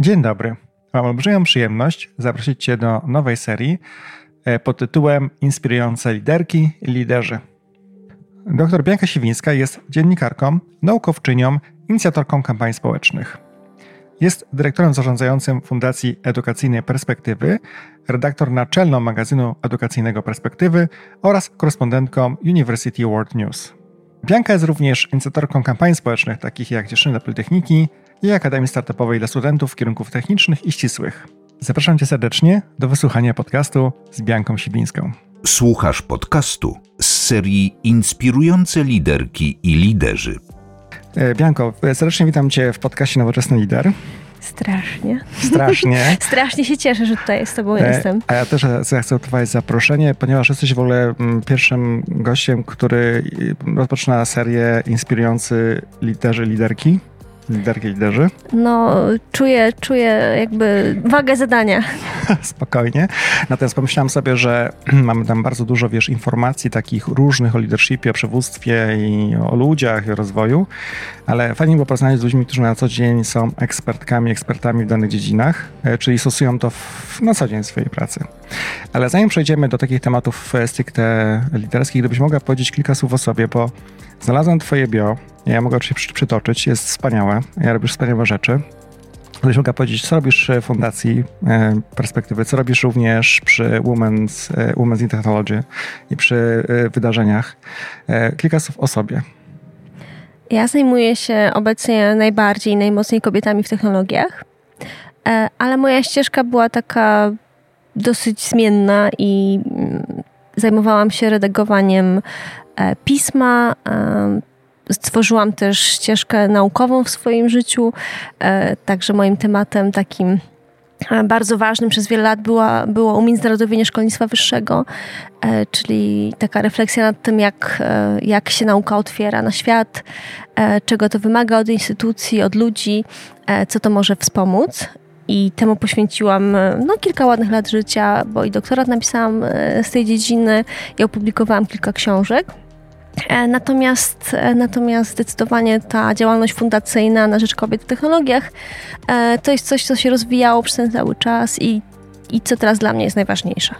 Dzień dobry. Mam olbrzymią przyjemność zaprosić Cię do nowej serii e, pod tytułem Inspirujące liderki i liderzy. Dr Bianka Siwińska jest dziennikarką, naukowczynią, inicjatorką kampanii społecznych. Jest dyrektorem zarządzającym Fundacji Edukacyjnej Perspektywy, redaktor naczelną magazynu edukacyjnego Perspektywy oraz korespondentką University World News. Bianka jest również inicjatorką kampanii społecznych takich jak Dziewczyny Politechniki i Akademii Startupowej dla studentów kierunków technicznych i ścisłych. Zapraszam Cię serdecznie do wysłuchania podcastu z Bianką Sibińską. Słuchasz podcastu z serii Inspirujące liderki i liderzy. E, Bianko, serdecznie witam Cię w podcaście Nowoczesny Lider. Strasznie. Strasznie. Strasznie się cieszę, że tutaj z Tobą E, jestem. A ja też zaakceptowałeś zaproszenie, ponieważ jesteś w ogóle mm, pierwszym gościem, który y, rozpoczyna serię Inspirujący liderzy, liderki. Liderki, liderzy. No, czuję, czuję jakby wagę zadania. Spokojnie. Natomiast pomyślałem sobie, że mamy tam bardzo dużo, wiesz, informacji takich różnych o leadershipie, o przywództwie i o ludziach i o rozwoju, ale fajnie było porozmawiać z ludźmi, którzy na co dzień są ekspertkami, ekspertami w danych dziedzinach, e, czyli stosują to w, na co dzień w swojej pracy. Ale zanim przejdziemy do takich tematów e, stricte liderskich, gdybyś mogła powiedzieć kilka słów o sobie, bo znalazłem twoje bio, ja mogę oczywiście przytoczyć, jest wspaniałe, ja robisz wspaniałe rzeczy. Gdybyś mogła powiedzieć, co robisz w Fundacji e, Perspektywy, co robisz również przy Women's, e, Women's in Technology i przy e, wydarzeniach. Kilka słów o sobie. Ja zajmuję się obecnie najbardziej najmocniej kobietami w technologiach, ale moja ścieżka była taka dosyć zmienna i mm, zajmowałam się redagowaniem pisma. e, Stworzyłam też ścieżkę naukową w swoim życiu, e, także moim tematem takim e, bardzo ważnym przez wiele lat była, było umiędzynarodowienie szkolnictwa wyższego, e, czyli taka refleksja nad tym, jak, e, jak się nauka otwiera na świat, e, czego to wymaga od instytucji, od ludzi, e, co to może wspomóc. I temu poświęciłam e, no, kilka ładnych lat życia, bo i doktorat napisałam e, z tej dziedziny i opublikowałam kilka książek. E, Natomiast, e, natomiast zdecydowanie ta działalność fundacyjna na rzecz kobiet w technologiach e, to jest coś, co się rozwijało przez ten cały czas i, i co teraz dla mnie jest najważniejsze.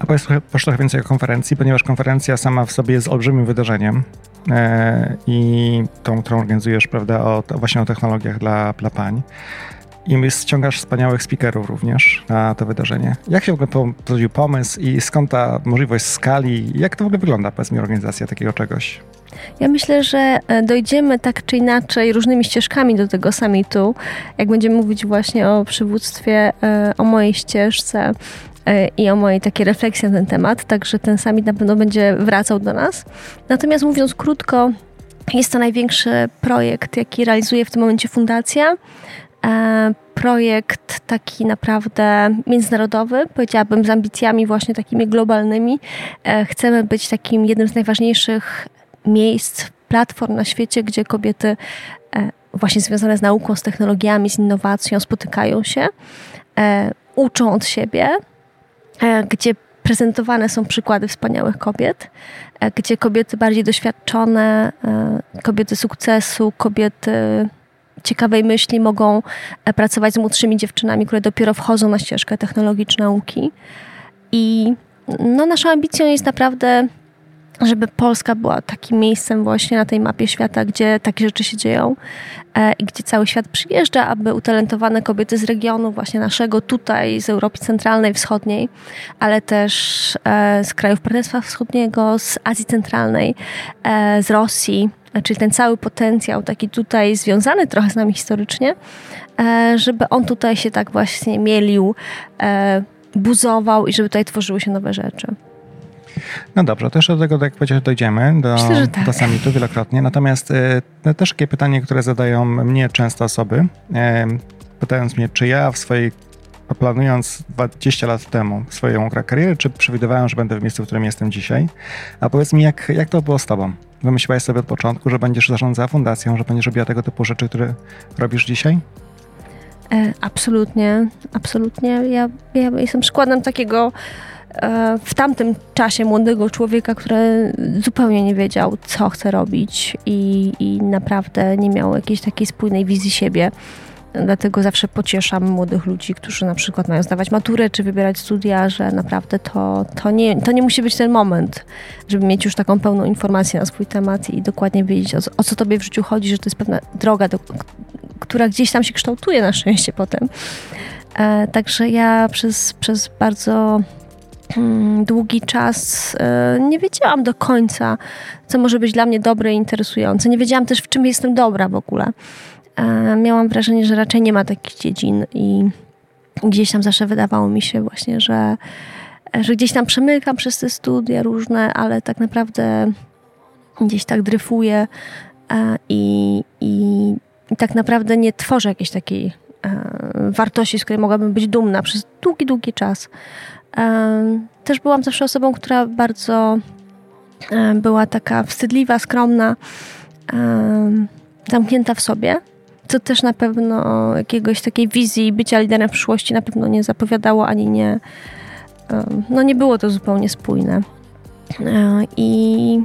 A powiedz trochę, powiedz trochę więcej o konferencji, ponieważ konferencja sama w sobie jest olbrzymim wydarzeniem e, i tą, którą organizujesz, prawda, o, właśnie o technologiach dla, dla pań. I ściągasz wspaniałych speakerów również na to wydarzenie. Jak się w ogóle pojawił pomysł i skąd ta możliwość skali? Jak to w ogóle wygląda, powiedz mi, organizacja takiego czegoś? Ja myślę, że e, dojdziemy tak czy inaczej różnymi ścieżkami do tego summitu, jak będziemy mówić właśnie o przywództwie, e, o mojej ścieżce e, i o mojej takiej refleksji na ten temat, także ten summit na pewno będzie wracał do nas. Natomiast mówiąc krótko, jest to największy projekt, jaki realizuje w tym momencie fundacja. E, Projekt taki naprawdę międzynarodowy, powiedziałabym z ambicjami właśnie takimi globalnymi. E, Chcemy być takim jednym z najważniejszych miejsc, platform na świecie, gdzie kobiety e, właśnie związane z nauką, z technologiami, z innowacją spotykają się, uczą od siebie, gdzie prezentowane są przykłady wspaniałych kobiet, gdzie kobiety bardziej doświadczone, kobiety sukcesu, kobiety ciekawej myśli mogą e, pracować z młodszymi dziewczynami, które dopiero wchodzą na ścieżkę technologiczną nauki. I no, naszą ambicją jest naprawdę, żeby Polska była takim miejscem właśnie na tej mapie świata, gdzie takie rzeczy się dzieją e, i gdzie cały świat przyjeżdża, aby utalentowane kobiety z regionu właśnie naszego, tutaj z Europy Centralnej, Wschodniej, ale też e, z krajów Partnerstwa Wschodniego, z Azji Centralnej, z Rosji, czyli ten cały potencjał taki tutaj związany trochę z nami historycznie, e, żeby on tutaj się tak właśnie mielił, e, buzował i żeby tutaj tworzyły się nowe rzeczy. No dobrze, to jeszcze do tego, tak jak powiedziałeś, dojdziemy do, Myślę, tak. do summitu wielokrotnie. Natomiast e, też takie pytanie, które zadają mnie często osoby, e, pytając mnie, czy ja w swojej, planując 20 lat temu swoją karierę, czy przewidywałem, że będę w miejscu, w którym jestem dzisiaj? A powiedz mi, jak, jak to było z tobą? Wymyśliłaś sobie od początku, że będziesz zarządzała fundacją, że będziesz robiła tego typu rzeczy, które robisz dzisiaj? E, absolutnie, absolutnie. Ja, ja jestem przykładem takiego e, w tamtym czasie młodego człowieka, który zupełnie nie wiedział, co chce robić i, i naprawdę nie miał jakiejś takiej spójnej wizji siebie. Dlatego zawsze pocieszam młodych ludzi, którzy na przykład mają zdawać maturę czy wybierać studia, że naprawdę to, to, nie, to nie musi być ten moment, żeby mieć już taką pełną informację na swój temat i dokładnie wiedzieć, o, o co tobie w życiu chodzi, że to jest pewna droga, do, która gdzieś tam się kształtuje na szczęście potem. E, także ja przez, przez bardzo mm, długi czas e, nie wiedziałam do końca, co może być dla mnie dobre i interesujące. Nie wiedziałam też, w czym jestem dobra w ogóle. Miałam wrażenie, że raczej nie ma takich dziedzin i gdzieś tam zawsze wydawało mi się właśnie, że, że gdzieś tam przemykam przez te studia różne, ale tak naprawdę gdzieś tak dryfuję i, i, i tak naprawdę nie tworzę jakiejś takiej wartości, z której mogłabym być dumna przez długi, długi czas. Też byłam zawsze osobą, która bardzo była taka wstydliwa, skromna, zamknięta w sobie, co też na pewno jakiegoś takiej wizji bycia liderem w przyszłości na pewno nie zapowiadało, ani nie, no nie było to zupełnie spójne. E, I,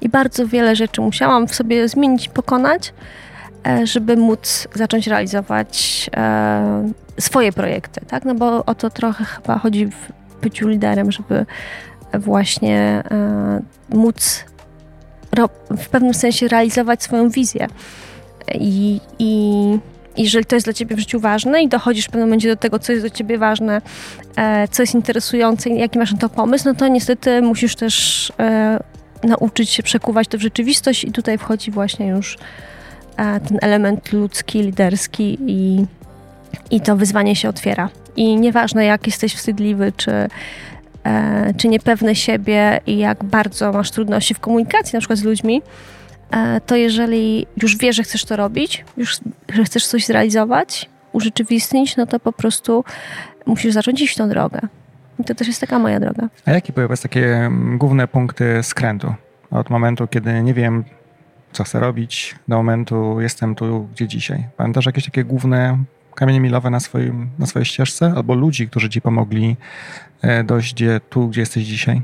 i bardzo wiele rzeczy musiałam w sobie zmienić, pokonać, e, żeby móc zacząć realizować e, swoje projekty, tak? No bo o to trochę chyba chodzi w byciu liderem, żeby właśnie móc w pewnym sensie realizować swoją wizję. I, i jeżeli to jest dla ciebie w życiu ważne i dochodzisz w pewnym momencie do tego, co jest dla ciebie ważne, e, co jest interesujące i jaki masz na to pomysł, no to niestety musisz też e, nauczyć się przekuwać to w rzeczywistość i tutaj wchodzi właśnie już e, ten element ludzki, liderski i, i to wyzwanie się otwiera. I nieważne jak jesteś wstydliwy, czy, czy niepewny siebie i jak bardzo masz trudności w komunikacji na przykład z ludźmi, to jeżeli już wiesz, że chcesz to robić, już, że chcesz coś zrealizować, urzeczywistnić, no to po prostu musisz zacząć iść w tą drogę. I to też jest taka moja droga. A jakie były takie mm, główne punkty skrętu? Od momentu, kiedy nie wiem, co chcę robić, do momentu jestem tu, gdzie dzisiaj. Pamiętasz jakieś takie główne kamienie milowe na, swoim, na swojej ścieżce? Albo ludzi, którzy ci pomogli e, dojść gdzie, tu, gdzie jesteś dzisiaj?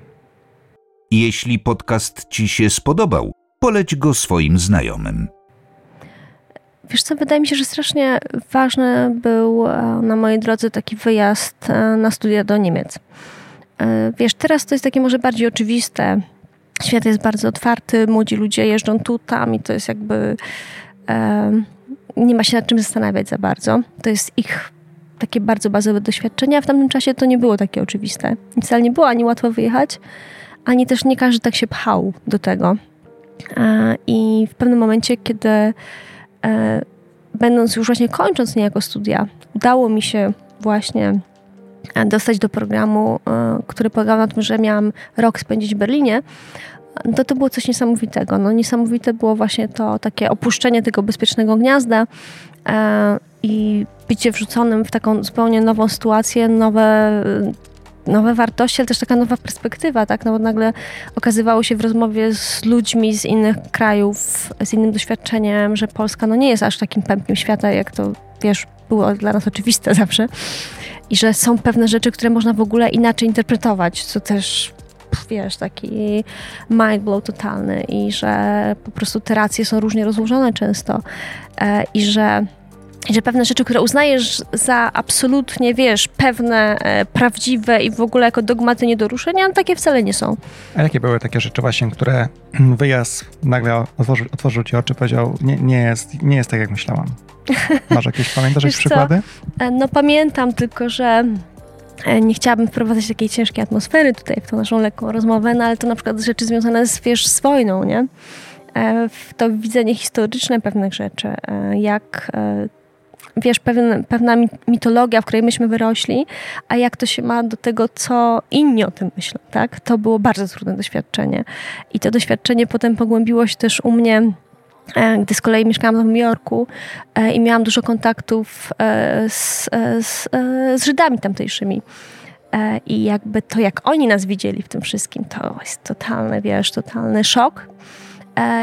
Jeśli podcast ci się spodobał, poleć go swoim znajomym. Wiesz co, wydaje mi się, że strasznie ważny był e, na mojej drodze taki wyjazd e, na studia do Niemiec. E, wiesz, teraz to jest takie może bardziej oczywiste. Świat jest bardzo otwarty, młodzi ludzie jeżdżą tu, tam i to jest jakby... Nie ma się nad czym zastanawiać za bardzo. To jest ich takie bardzo bazowe doświadczenie, a w tamtym czasie to nie było takie oczywiste. Wcale nie było ani łatwo wyjechać, ani też nie każdy tak się pchał do tego. E, I w pewnym momencie, kiedy e, będąc już właśnie kończąc niejako studia, udało mi się właśnie e, dostać do programu, który polegał na tym, że miałam rok spędzić w Berlinie, to to było coś niesamowitego. No, niesamowite było właśnie to takie opuszczenie tego bezpiecznego gniazda i bycie wrzuconym w taką zupełnie nową sytuację, nowe nowe wartości, ale też taka nowa perspektywa, tak? No bo nagle okazywało się w rozmowie z ludźmi z innych krajów, z innym doświadczeniem, że Polska no nie jest aż takim pępkiem świata, jak to, wiesz, było dla nas oczywiste zawsze. I że są pewne rzeczy, które można w ogóle inaczej interpretować, co też wiesz, taki mind blow totalny i że po prostu te racje są różnie rozłożone często e, i że że pewne rzeczy, które uznajesz za absolutnie, wiesz, pewne, e, prawdziwe i w ogóle jako dogmaty nie do ruszenia, takie wcale nie są. A jakie były takie rzeczy właśnie, które wyjazd nagle otworzył, otworzył ci oczy, powiedział, nie, nie, jest, nie jest tak, jak myślałam? Masz jakieś, pamiętasz jakieś przykłady? E, no pamiętam, tylko że e, nie chciałabym wprowadzać takiej ciężkiej atmosfery tutaj w tą naszą lekką rozmowę, no ale to na przykład rzeczy związane z, wiesz, z wojną, nie? To widzenie historyczne pewnych rzeczy, jak wiesz, pewien, pewna mitologia, w której myśmy wyrośli, a jak to się ma do tego, co inni o tym myślą, tak? To było bardzo trudne doświadczenie. I to doświadczenie potem pogłębiło się też u mnie e, gdy z kolei mieszkałam w Nowym Jorku e, i miałam dużo kontaktów e, z, z, z Żydami tamtejszymi. I jakby to, jak oni nas widzieli w tym wszystkim, to jest totalny, wiesz, totalny szok.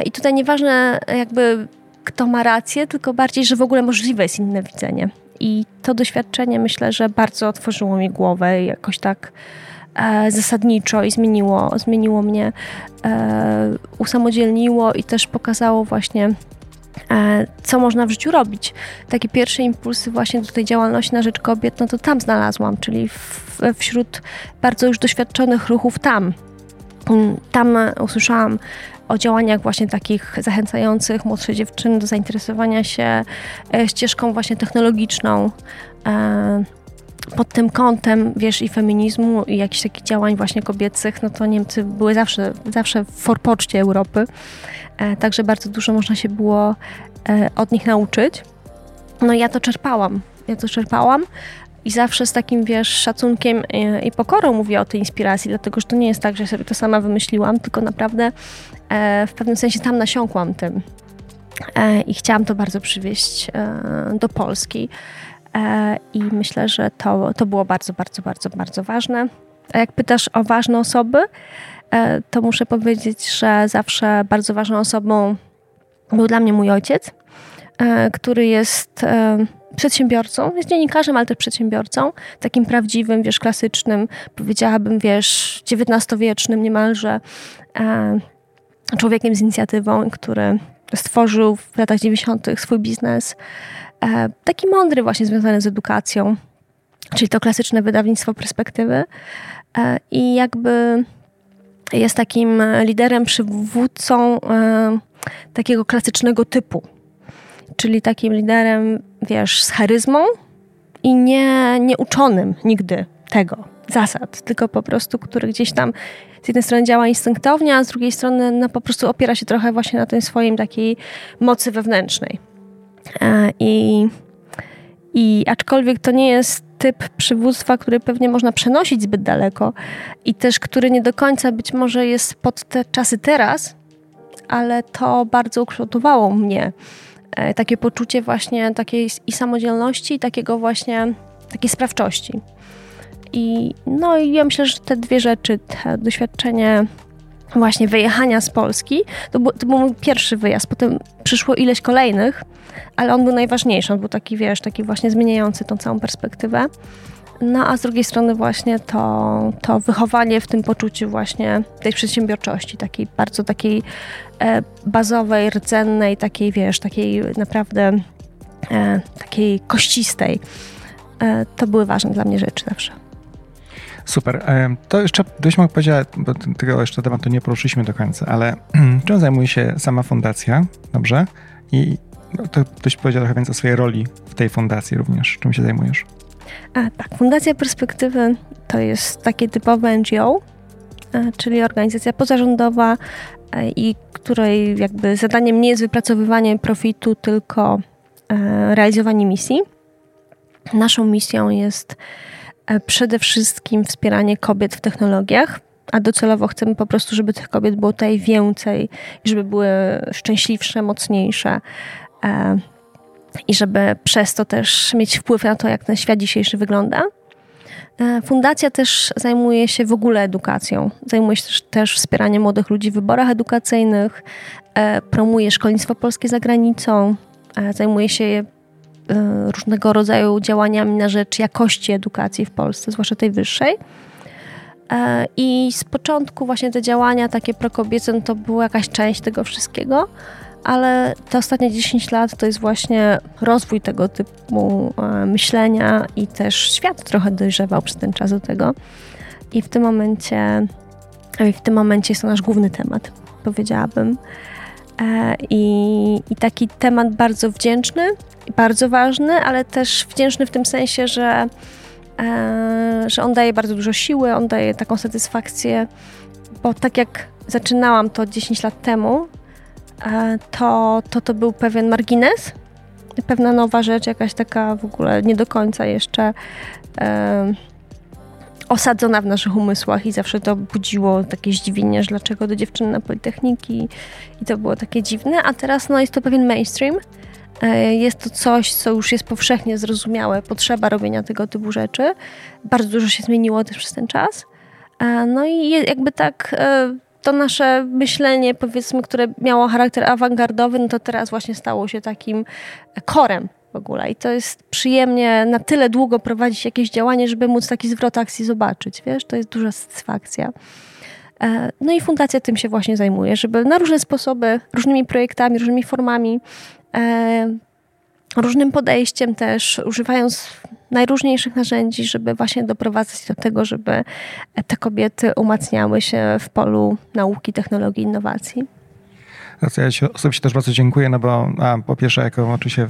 I tutaj nieważne jakby kto ma rację, tylko bardziej, że w ogóle możliwe jest inne widzenie. I to doświadczenie myślę, że bardzo otworzyło mi głowę jakoś tak e, zasadniczo i zmieniło, zmieniło mnie, e, usamodzielniło i też pokazało właśnie e, co można w życiu robić. Takie pierwsze impulsy właśnie do tej działalności na rzecz kobiet, no to tam znalazłam, czyli w, wśród bardzo już doświadczonych ruchów tam. Mm, tam usłyszałam o działaniach właśnie takich zachęcających młodsze dziewczyny do zainteresowania się e, ścieżką właśnie technologiczną. E, pod tym kątem, wiesz, i feminizmu, i jakichś takich działań właśnie kobiecych, no to Niemcy były zawsze, zawsze w forpoczcie Europy. E, także bardzo dużo można się było od nich nauczyć. No ja to czerpałam. Ja to czerpałam, i zawsze z takim, wiesz, szacunkiem i, pokorą mówię o tej inspiracji, dlatego że to nie jest tak, że sobie to sama wymyśliłam, tylko naprawdę e, w pewnym sensie tam nasiąkłam tym. E, I chciałam to bardzo przywieźć e, do Polski. E, I myślę, że to, to było bardzo, bardzo, bardzo, bardzo ważne. A jak pytasz o ważne osoby, e, to muszę powiedzieć, że zawsze bardzo ważną osobą był dla mnie mój ojciec, e, który jest przedsiębiorcą, jest dziennikarzem, ale też przedsiębiorcą, takim prawdziwym, wiesz, klasycznym, powiedziałabym, wiesz, XIX-wiecznym niemalże e, człowiekiem z inicjatywą, który stworzył w latach 90. swój biznes. E, taki mądry właśnie związany z edukacją, czyli to klasyczne wydawnictwo perspektywy e, i jakby jest takim liderem, przywódcą e, takiego klasycznego typu czyli takim liderem, wiesz, z charyzmą i nie, nie uczonym nigdy tego, zasad, tylko po prostu, który gdzieś tam z jednej strony działa instynktownie, a z drugiej strony no, po prostu opiera się trochę właśnie na tej swojej takiej mocy wewnętrznej. E, I, I aczkolwiek to nie jest typ przywództwa, który pewnie można przenosić zbyt daleko i też który nie do końca być może jest pod te czasy teraz, ale to bardzo ukształtowało mnie takie poczucie właśnie takiej i samodzielności, i takiego właśnie takiej sprawczości. I no i ja myślę, że te dwie rzeczy, te doświadczenie właśnie wyjechania z Polski, to był, to był mój pierwszy wyjazd, potem przyszło ileś kolejnych, ale on był najważniejszy, on był taki, wiesz, taki właśnie zmieniający tą całą perspektywę. No a z drugiej strony właśnie to, to wychowanie w tym poczuciu właśnie tej przedsiębiorczości, takiej bardzo takiej e, bazowej, rdzennej, takiej wiesz, takiej naprawdę e, takiej kościstej. E, to były ważne dla mnie rzeczy zawsze. Super. E, to jeszcze dość mogę powiedzieć, bo tego jeszcze tematu nie poruszyliśmy do końca, ale czym zajmuje się sama fundacja, dobrze? I to ktoś powiedział trochę więcej o swojej roli w tej fundacji również. Czym się zajmujesz? A, tak, Fundacja Perspektywy to jest takie typowe NGO, e, czyli organizacja pozarządowa e, i której jakby zadaniem nie jest wypracowywanie profitu, tylko e, realizowanie misji. Naszą misją jest przede wszystkim wspieranie kobiet w technologiach, a docelowo chcemy po prostu, żeby tych kobiet było tutaj więcej i żeby były szczęśliwsze, mocniejsze i żeby przez to też mieć wpływ na to, jak ten świat dzisiejszy wygląda. E, fundacja też zajmuje się w ogóle edukacją. Zajmuje się też, też wspieraniem młodych ludzi w wyborach edukacyjnych, e, promuje szkolnictwo polskie za granicą, e, zajmuje się różnego rodzaju działaniami na rzecz jakości edukacji w Polsce, zwłaszcza tej wyższej. I z początku właśnie te działania takie prokobiece no to była jakaś część tego wszystkiego, ale te ostatnie 10 lat to jest właśnie rozwój tego typu e, myślenia i też świat trochę dojrzewał przez ten czas do tego. I w tym momencie, w tym momencie jest to nasz główny temat, powiedziałabym. E, I, I taki temat bardzo wdzięczny bardzo ważny, ale też wdzięczny w tym sensie, że, e, że on daje bardzo dużo siły, on daje taką satysfakcję, bo tak jak zaczynałam to 10 lat temu, E, to, to to był pewien margines, pewna nowa rzecz, jakaś taka w ogóle nie do końca jeszcze e, osadzona w naszych umysłach i zawsze to budziło takie zdziwienie, że dlaczego do dziewczyny na Politechniki i to było takie dziwne, a teraz no, jest to pewien mainstream. E, jest to coś, co już jest powszechnie zrozumiałe, potrzeba robienia tego typu rzeczy. Bardzo dużo się zmieniło też przez ten czas. E, no i jakby tak to nasze myślenie, powiedzmy, które miało charakter awangardowy, no to teraz właśnie stało się takim korem w ogóle. I to jest przyjemnie na tyle długo prowadzić jakieś działanie, żeby móc taki zwrot akcji zobaczyć, wiesz? To jest duża satysfakcja. No i fundacja tym się właśnie zajmuje, żeby na różne sposoby, różnymi projektami, różnymi formami, różnym podejściem też, używając najróżniejszych narzędzi, żeby właśnie doprowadzać do tego, żeby te kobiety umacniały się w polu nauki, technologii, innowacji. Ja Ci osobiście też bardzo dziękuję, no bo a, po pierwsze jako oczywiście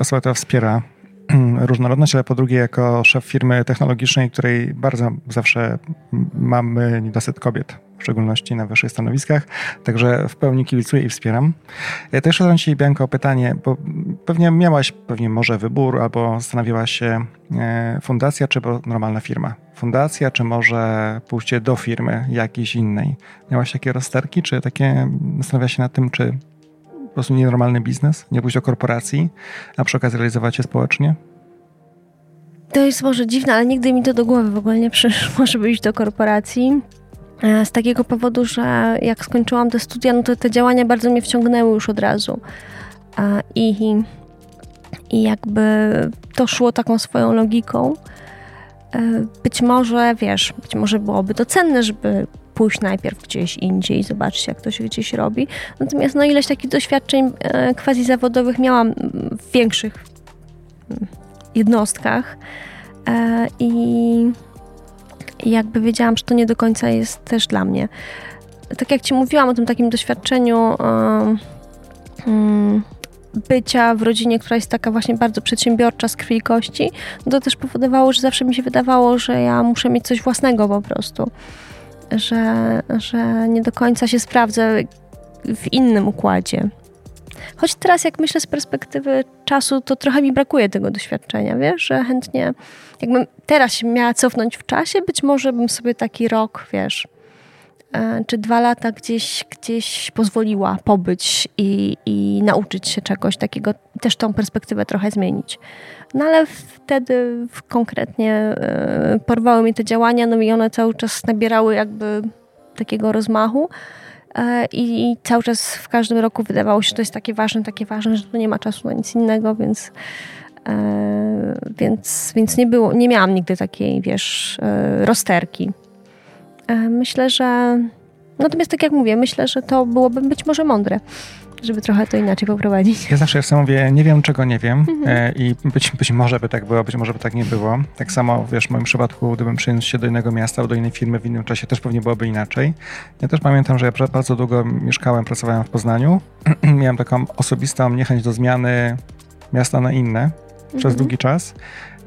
osoba, która wspiera różnorodność, ale po drugie jako szef firmy technologicznej, której bardzo zawsze mamy niedosyt kobiet, w szczególności na wyższych stanowiskach, także w pełni kibicuję i wspieram. Ja też zadam Ci, Bianko, pytanie, bo pewnie miałaś pewnie może wybór, albo zastanawiałaś się e, fundacja, czy normalna firma. Fundacja, czy może pójście do firmy jakiejś innej. Miałaś takie rozterki, czy takie zastanawiałaś się nad tym, czy po prostu nienormalny biznes, nie pójść do korporacji, a przy okazji realizować się społecznie? To jest może dziwne, ale nigdy mi to do głowy w ogóle nie przyszło, żeby iść do korporacji. E, z takiego powodu, że jak skończyłam te studia, no to te działania bardzo mnie wciągnęły już od razu. I, i jakby to szło taką swoją logiką. E, być może, wiesz, być może byłoby to cenne, żeby pójść najpierw gdzieś indziej, zobaczyć jak to się gdzieś robi. Natomiast no ileś takich doświadczeń e, quasi zawodowych miałam w większych mm, jednostkach e, i jakby wiedziałam, że to nie do końca jest też dla mnie. Tak jak Ci mówiłam o tym takim doświadczeniu mm, bycia w rodzinie, która jest taka właśnie bardzo przedsiębiorcza z krwi i kości, no to też powodowało, że zawsze mi się wydawało, że ja muszę mieć coś własnego po prostu że, że nie do końca się sprawdza w innym układzie. Choć teraz, jak myślę z perspektywy czasu, to trochę mi brakuje tego doświadczenia, wiesz, że chętnie, jakbym teraz miała cofnąć w czasie, być może bym sobie taki rok, wiesz, czy dwa lata gdzieś, gdzieś pozwoliła pobyć i, i nauczyć się czegoś takiego, też tą perspektywę trochę zmienić. No ale wtedy konkretnie y, porwały mnie te działania, no i one cały czas nabierały jakby takiego rozmachu. E, I, cały czas w każdym roku wydawało się, że to jest takie ważne, takie ważne, że tu nie ma czasu na nic innego, więc, e, więc, więc nie, było, nie miałam nigdy takiej, wiesz, e, rozterki. Myślę, że. Natomiast tak jak mówię, myślę, że to byłoby być może mądre żeby trochę to inaczej poprowadzić. Ja zawsze sobie mówię, nie wiem czego nie wiem mhm. E, i być, być może by tak było, być może by tak nie było. Tak samo, wiesz, w moim przypadku, gdybym przeniósł się do innego miasta, do innej firmy w innym czasie, też pewnie byłoby inaczej. Ja też pamiętam, że ja bardzo długo mieszkałem, pracowałem w Poznaniu. Miałem taką osobistą niechęć do zmiany miasta na inne przez mhm. długi czas.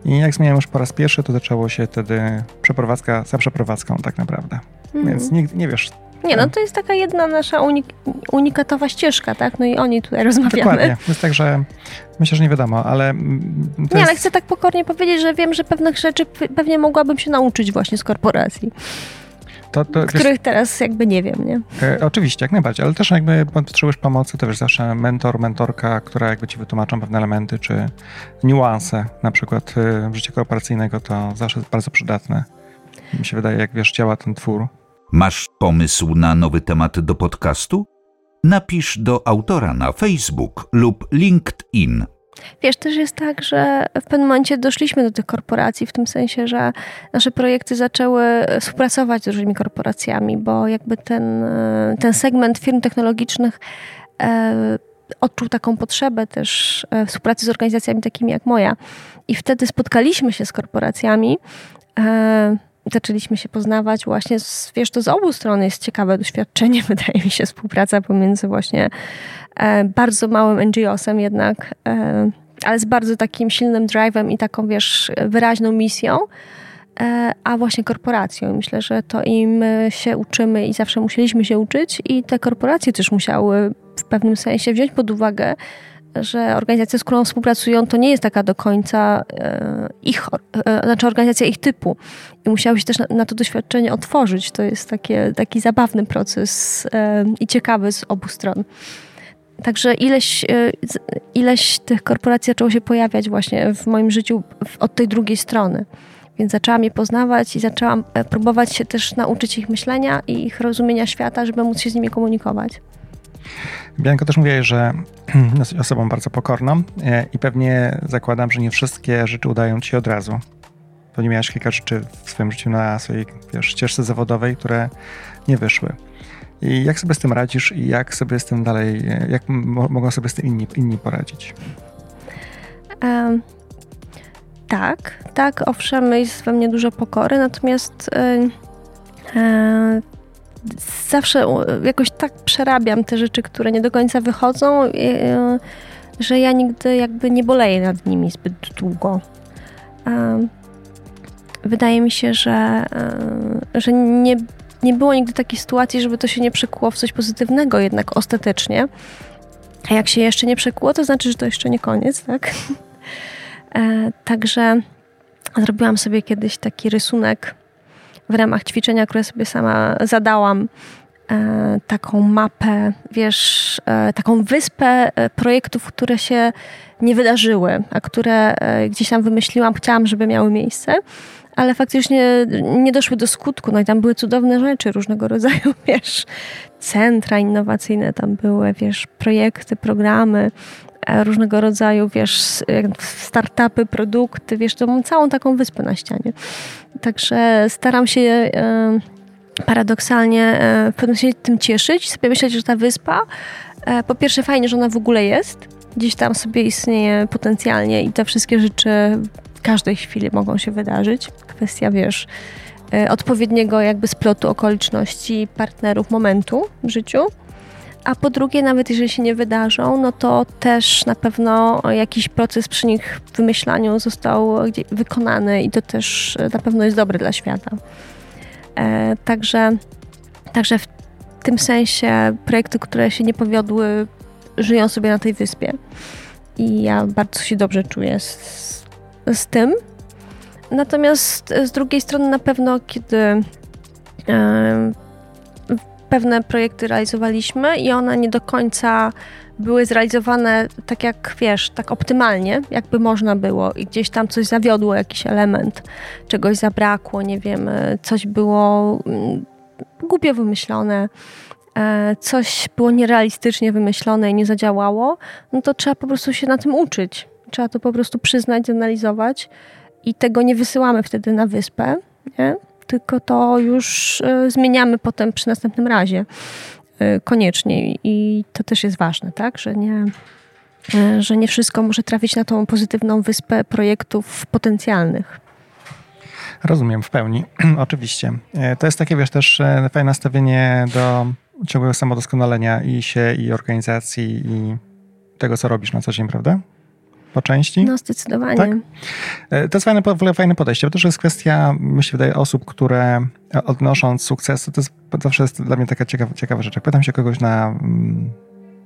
I jak zmieniałem już po raz pierwszy, to zaczęło się wtedy przeprowadzka za przeprowadzką tak naprawdę. Mhm. Więc nie, nie wiesz, nie, no to jest taka jedna nasza unik unikatowa ścieżka, tak? No i oni tutaj rozmawiamy. Dokładnie. Jest tak, że myślę, że nie wiadomo, ale... nie, jest... ale chcę tak pokornie powiedzieć, że wiem, że pewnych rzeczy pewnie mogłabym się nauczyć właśnie z korporacji. To, to, których wiesz, teraz jakby nie wiem, nie? E, oczywiście, jak najbardziej, ale też jakby potrzebujesz pomocy, to wiesz, zawsze mentor, mentorka, która jakby ci wytłumaczą pewne elementy, czy niuanse na przykład e, życia korporacyjnego, to zawsze jest bardzo przydatne. Mi się wydaje, jak wiesz, działa ten twór. Masz pomysł na nowy temat do podcastu? Napisz do autora na Facebook lub LinkedIn. Wiesz, też jest tak, że w pewnym momencie doszliśmy do tych korporacji, w tym sensie, że nasze projekty zaczęły współpracować z różnymi korporacjami, bo jakby ten, ten segment firm technologicznych e, odczuł taką potrzebę też e, współpracy z organizacjami takimi jak moja. I wtedy spotkaliśmy się z korporacjami. E, zaczęliśmy się poznawać właśnie, z, wiesz, to z obu stron jest ciekawe doświadczenie, wydaje mi się, współpraca pomiędzy właśnie e, bardzo małym NGO-sem jednak, e, ale z bardzo takim silnym drive'em i taką, wiesz, wyraźną misją, e, a właśnie korporacją. Myślę, że to im się uczymy i zawsze musieliśmy się uczyć i te korporacje też musiały w pewnym sensie wziąć pod uwagę, że organizacja, z którą współpracują, to nie jest taka do końca e, ich, e, znaczy organizacja ich typu. I musiały się też na, na to doświadczenie otworzyć. To jest takie, taki zabawny proces e, i ciekawy z obu stron. Także ileś, ileś tych korporacji zaczęło się pojawiać właśnie w moim życiu od tej drugiej strony. Więc zaczęłam je poznawać i zaczęłam próbować się też nauczyć ich myślenia i ich rozumienia świata, żeby móc się z nimi komunikować. Bianko też mówiłeś, że jesteś osobą bardzo pokorną e, i pewnie zakładam, że nie wszystkie rzeczy udają ci się od razu. pewnie miałeś kilka rzeczy w swoim życiu na swojej wiesz, ścieżce zawodowej, które nie wyszły. I jak sobie z tym radzisz i jak sobie z tym dalej, jak mogą sobie z tym inni, inni poradzić? Um, tak, tak, owszem, jest we mnie dużo pokory, natomiast zawsze jakoś tak przerabiam te rzeczy, które nie do końca wychodzą, e, że ja nigdy jakby nie boleję nad nimi zbyt długo. Wydaje mi się, że, e, że nie, nie było nigdy takiej sytuacji, żeby to się nie przekuło w coś pozytywnego jednak ostatecznie. A jak się jeszcze nie przekuło, to znaczy, że to jeszcze nie koniec, tak? E, także zrobiłam sobie kiedyś taki rysunek w ramach ćwiczenia, które sobie sama zadałam, e, taką mapę, wiesz, e, taką wyspę e, projektów, które się nie wydarzyły, a które gdzieś tam wymyśliłam, chciałam, żeby miały miejsce ale faktycznie nie doszły do skutku. No i tam były cudowne rzeczy różnego rodzaju, wiesz, centra innowacyjne tam były, wiesz, projekty, programy, różnego rodzaju, wiesz, startupy, produkty, wiesz, to mam całą taką wyspę na ścianie. Także staram się e, paradoksalnie e, w pewnym tym cieszyć, sobie myśleć, że ta wyspa, e, po pierwsze fajnie, że ona w ogóle jest, gdzieś tam sobie istnieje potencjalnie i te wszystkie rzeczy w każdej chwili mogą się wydarzyć. Kwestia, wiesz, odpowiedniego jakby splotu okoliczności, partnerów, momentu w życiu a po drugie, nawet jeżeli się nie wydarzą, no to też na pewno jakiś proces przy nich wymyślaniu został wykonany i to też na pewno jest dobre dla świata. E, także, także w tym sensie projekty, które się nie powiodły, żyją sobie na tej wyspie. I ja bardzo się dobrze czuję z, z tym. Natomiast z drugiej strony, na pewno, kiedy e, pewne projekty realizowaliśmy i one nie do końca były zrealizowane tak jak wiesz, tak optymalnie, jakby można było i gdzieś tam coś zawiodło, jakiś element, czegoś zabrakło, nie wiem, e, coś było mm, głupio wymyślone, e, coś było nierealistycznie wymyślone i nie zadziałało, no to trzeba po prostu się na tym uczyć. Trzeba to po prostu przyznać, analizować i tego nie wysyłamy wtedy na wyspę, nie? Tylko to już e, zmieniamy potem przy następnym razie e, koniecznie i to też jest ważne, tak, że nie, e, że nie wszystko może trafić na tą pozytywną wyspę projektów potencjalnych. Rozumiem w pełni, oczywiście. To jest takie, wiesz, też fajne nastawienie do ciągłego samodoskonalenia i się, i organizacji, i tego, co robisz na co dzień, prawda? Po części. No, zdecydowanie. Tak? E, to jest fajne, fajne podejście, bo to też jest kwestia, myślę, wydaje, osób, które odnosząc sukces, to jest, zawsze jest dla mnie taka ciekawa, ciekawa rzecz. Jak pytam się kogoś na mm,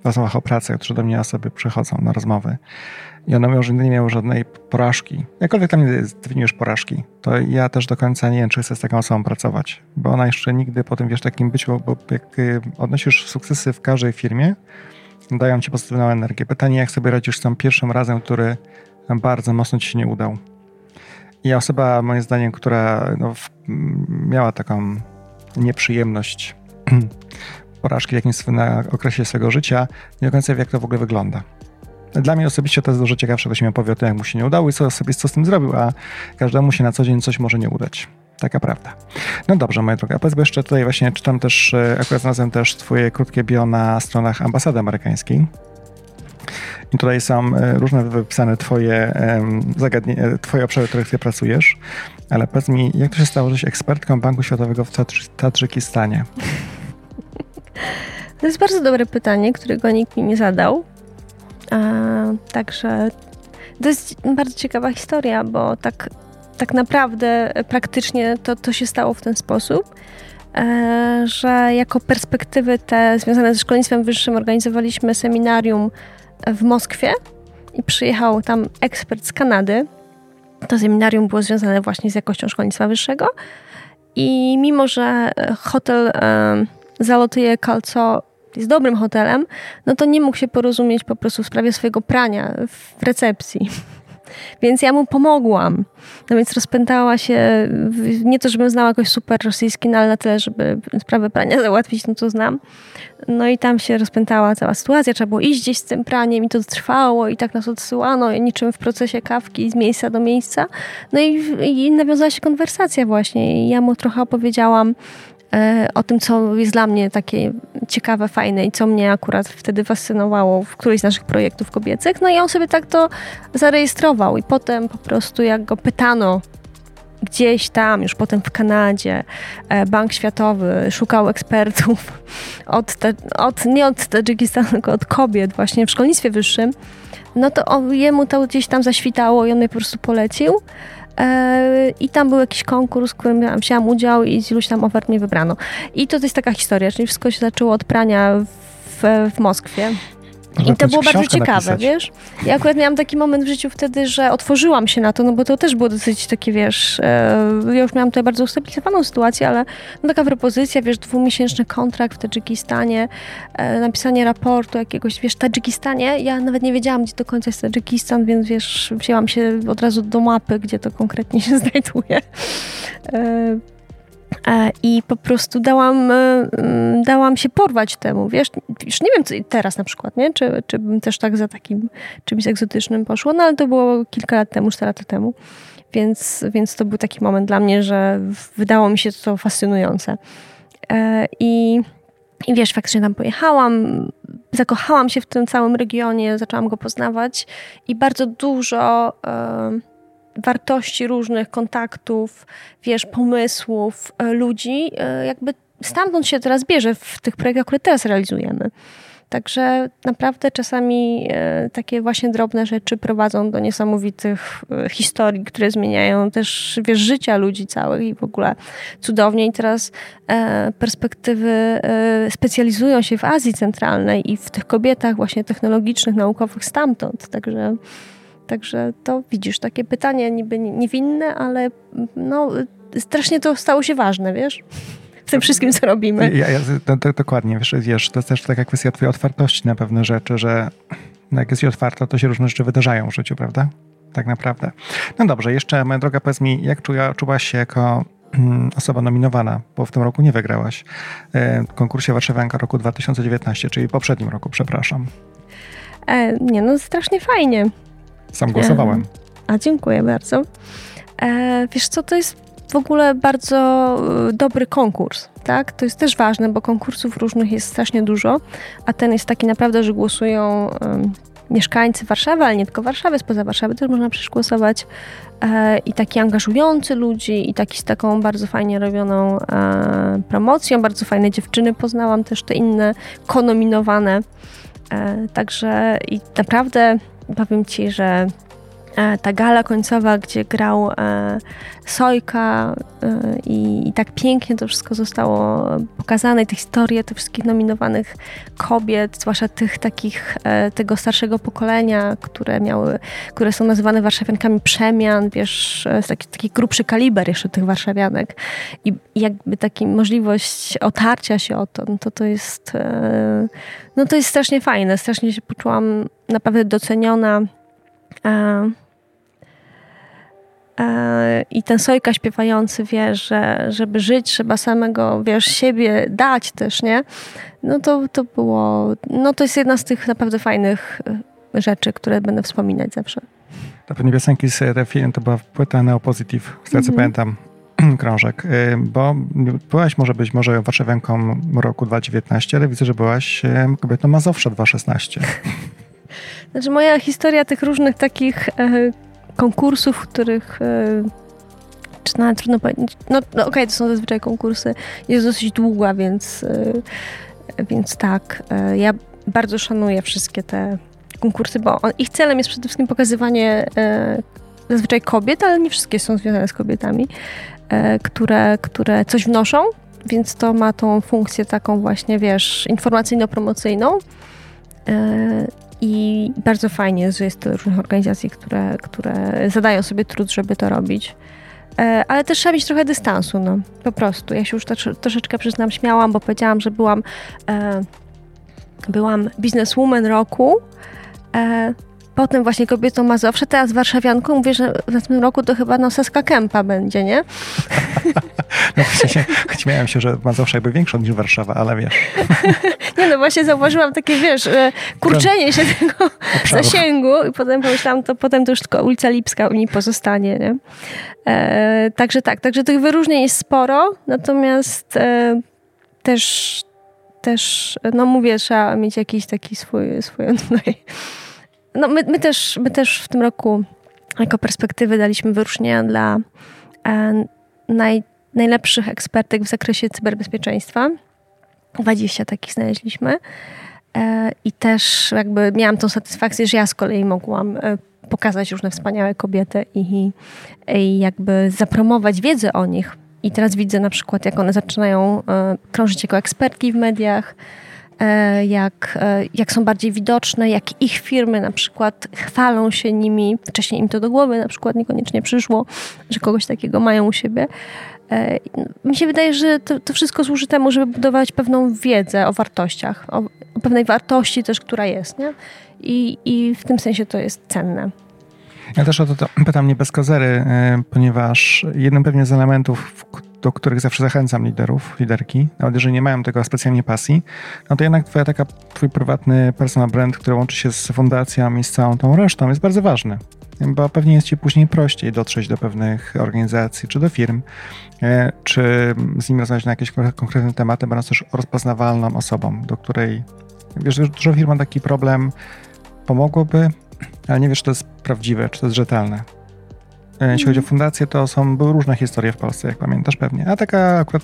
rozmowach o pracy, którzy do mnie osoby przychodzą na rozmowy i one mówią, że nie miały żadnej porażki. Jakkolwiek tam nie definiujesz porażki, to ja też do końca nie wiem, czy chcę z taką osobą pracować, bo ona jeszcze nigdy po tym, wiesz, takim byciu, bo jak y, odnosisz sukcesy w każdej firmie, dają ci pozytywną energię. Pytanie, jak sobie radzisz z tym pierwszym razem, który bardzo mocno ci się nie udał. I osoba, moim zdaniem, która no, miała taką nieprzyjemność porażki w jakimś na okresie swojego życia, nie do końca wie, jak to w ogóle wygląda. Dla mnie osobiście to jest dużo ciekawsze, ktoś mi opowie o tym, jak mu się nie udało i co z tym zrobił, a każdemu się na co dzień coś może nie udać. Taka prawda. No dobrze, moja droga. Powiedz, bo jeszcze tutaj właśnie czytam też, e, akurat znalazłem też twoje krótkie bio na stronach ambasady amerykańskiej. I tutaj są e, różne wypisane twoje zagadnienia, e, twoje obszary, w których ty pracujesz. Ale powiedz mi, jak to się stało, że jesteś ekspertką Banku Światowego w Tadżykistanie? To jest bardzo dobre pytanie, którego nikt mi nie zadał. także to jest bardzo ciekawa historia, bo tak tak naprawdę praktycznie to, to się stało w ten sposób, e, że jako perspektywy te związane ze szkolnictwem wyższym organizowaliśmy seminarium w Moskwie i przyjechał tam ekspert z Kanady. To seminarium było związane właśnie z jakością szkolnictwa wyższego i mimo, że hotel e, Zalotyje Kalco jest dobrym hotelem, no to nie mógł się porozumieć po prostu w sprawie swojego prania w recepcji. Więc ja mu pomogłam. No więc rozpętała się, nie to, żebym znała jakoś super rosyjski, no ale na tyle, żeby sprawę prania załatwić, no to znam. No i tam się rozpętała cała sytuacja, trzeba było iść gdzieś z tym praniem i to trwało i tak nas odsyłano niczym w procesie kawki z miejsca do miejsca. No i, i nawiązała się konwersacja właśnie i ja mu trochę opowiedziałam o tym, co jest dla mnie takie ciekawe, fajne i co mnie akurat wtedy fascynowało w którymś z naszych projektów kobiecych. No i on sobie tak to zarejestrował i potem po prostu jak go pytano gdzieś tam, już potem w Kanadzie, e, Bank Światowy szukał ekspertów od, te, od nie od Tadżykistanu, tylko od kobiet właśnie w szkolnictwie wyższym, no to jemu to gdzieś tam zaświtało i on mnie po prostu polecił. E, I tam był jakiś konkurs, w którym ja wzięłam udział i z iluś tam ofert mnie wybrano. I to, jest taka historia, czyli wszystko się zaczęło od prania w, w Moskwie. I to było bardzo ciekawe, napisać. wiesz? Ja akurat miałam taki moment w życiu wtedy, że otworzyłam się na to, no bo to też było dosyć takie, wiesz, e, ja już miałam tutaj bardzo ustabilizowaną sytuację, ale no taka propozycja, wiesz, dwumiesięczny kontrakt w Tadżykistanie, e, napisanie raportu jakiegoś, wiesz, w Tadżykistanie, ja nawet nie wiedziałam, gdzie do końca jest Tadżykistan, więc wiesz, wzięłam się od razu do mapy, gdzie to konkretnie się znajduje. E, I po prostu dałam, e, mm, dałam się porwać temu, wiesz, już nie wiem co teraz na przykład, nie? Czy, czy bym też tak za takim czymś egzotycznym poszło, no ale to było kilka lat temu, cztery lata temu, więc, więc to był taki moment dla mnie, że wydało mi się to fascynujące. E, I, i wiesz, faktycznie tam pojechałam, zakochałam się w tym całym regionie, zaczęłam go poznawać i bardzo dużo wartości różnych kontaktów, wiesz, pomysłów e, ludzi, e, jakby stamtąd się teraz bierze w tych projektach, które teraz realizujemy. Także naprawdę czasami e, takie właśnie drobne rzeczy prowadzą do niesamowitych historii, które zmieniają też wiesz, życia ludzi całych i w ogóle cudownie. I teraz perspektywy specjalizują się w Azji Centralnej i w tych kobietach właśnie technologicznych, naukowych stamtąd. Także Także to widzisz, takie pytanie niby niewinne, ale no, strasznie to stało się ważne, wiesz? W tym wszystkim, co robimy. Ja, ja, to, to, dokładnie, wiesz, wiesz, to jest też taka kwestia twojej otwartości na pewne rzeczy, że jak jest otwarta, to się różne rzeczy wydarzają w życiu, prawda? Tak naprawdę. No dobrze, jeszcze moja droga, powiedz mi, jak czuła, czułaś się jako mm, osoba nominowana, bo w tym roku nie wygrałaś e, w konkursie Warszawianka roku 2019, czyli poprzednim roku, przepraszam. E, nie, no strasznie fajnie. Sam głosowałem. A dziękuję bardzo. E, wiesz co, to jest w ogóle bardzo e, dobry konkurs, tak? To jest też ważne, bo konkursów różnych jest strasznie dużo, a ten jest taki naprawdę, że głosują mieszkańcy Warszawy, ale nie tylko Warszawy, spoza Warszawy też można przecież głosować e, i taki angażujący ludzi i taki z taką bardzo fajnie robioną e, promocją, bardzo fajne dziewczyny poznałam też te inne konominowane, e, także i naprawdę powiem ci, że ta gala końcowa, gdzie grał e, Sojka e, i, i, tak pięknie to wszystko zostało pokazane, te historie tych wszystkich nominowanych kobiet, zwłaszcza tych takich, tego starszego pokolenia, które miały, które są nazywane warszawiankami przemian, wiesz, taki, taki grubszy kaliber jeszcze tych warszawianek i, i jakby taka możliwość otarcia się o to, no to to jest no to jest strasznie fajne, strasznie się poczułam naprawdę doceniona. E, e, I ten Sojka śpiewający wie, że żeby żyć, trzeba samego, wiesz, siebie dać też, nie? No to, to było, no to jest jedna z tych naprawdę fajnych e, rzeczy, które będę wspominać zawsze. Ta pewnie piosenki z tego filmu to była płyta Neopozytyw, z tego co mhm. pamiętam. krążek, y, bo byłaś może być może warszawianką roku 2019, ale widzę, że byłaś kobietą Mazowsza 2016. Znaczy moja historia tych różnych takich e, konkursów, w których e, czy nawet trudno powiedzieć, no, no okej, okay, to są zazwyczaj konkursy, jest dosyć długa, więc, e, więc tak, e, ja bardzo szanuję wszystkie te konkursy, bo on, ich celem jest przede wszystkim pokazywanie zazwyczaj kobiet, ale nie wszystkie są związane z kobietami, które, które coś wnoszą, więc to ma tą funkcję taką właśnie, wiesz, informacyjno-promocyjną. E, I bardzo fajnie, że jest tyle różnych organizacji, które, które zadają sobie trud, żeby to robić. E, ale też trzeba mieć trochę dystansu, no, po prostu. Ja się już troszeczkę przyznam śmiałam, bo powiedziałam, że byłam, byłam bizneswoman roku, potem właśnie kobietą Mazowsze, teraz warszawianką, mówię, że w następnym roku to chyba no Saska Kępa będzie, nie? No w sensie, śmiałem się, że Mazowsza jakby większa niż Warszawa, ale wiesz. Nie no, właśnie zauważyłam takie, wiesz, kurczenie się tego Obszarów. zasięgu i potem pomyślałam, to potem to już tylko ulica Lipska u niej pozostanie, nie? E, także tak, także tych wyróżnień jest sporo, natomiast e, też też, no mówię, trzeba mieć jakiś taki swój, swój. No my, my, też, my też w tym roku jako perspektywy daliśmy wyróżnienia dla e, naj, najlepszych ekspertek w zakresie cyberbezpieczeństwa. 20 takich znaleźliśmy. E, I też jakby miałam tą satysfakcję, że ja z kolei mogłam e, pokazać różne wspaniałe kobiety i, i jakby zapromować wiedzę o nich i teraz widzę na przykład, jak one zaczynają e, krążyć jako ekspertki w mediach, jak, e, jak są bardziej widoczne, jak ich firmy na przykład chwalą się nimi. Wcześniej im to do głowy na przykład niekoniecznie przyszło, że kogoś takiego mają u siebie. Mi się wydaje, że to, to wszystko służy temu, żeby budować pewną wiedzę o wartościach, o, o pewnej wartości też, która jest, nie? I, I w tym sensie to jest cenne. Ja też o to, to pytam nie bez kozery, e, ponieważ jednym pewnie z elementów, do których zawsze zachęcam liderów, liderki, nawet jeżeli nie mają tego specjalnie pasji, no to jednak twoja taka, twój prywatny personal brand, który łączy się z fundacją i z całą tą resztą jest bardzo ważny. Bo pewnie jest ci później prościej dotrzeć do pewnych organizacji czy do firm, e, czy z nimi rozmawiać na jakieś konkretne tematy, będąc też rozpoznawalną osobą, do której, wiesz, dużo firm ma taki problem, pomogłoby, ale nie wiesz, czy to jest prawdziwe, czy to jest rzetelne. E, jeśli chodzi o fundację, to są, były różne historie w Polsce, jak pamiętasz pewnie. A taka akurat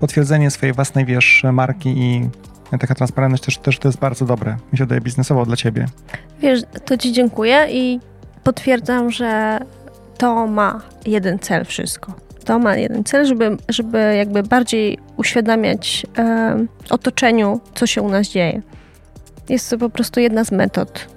potwierdzenie swojej własnej, wiesz, marki i taka transparentność też, też to jest bardzo dobre. Mi się wydaje biznesowo dla ciebie. Wiesz, to ci dziękuję i potwierdzam, że to ma jeden cel wszystko. To ma jeden cel, żeby, żeby jakby bardziej uświadamiać e, otoczeniu, co się u nas dzieje. Jest to po prostu jedna z metod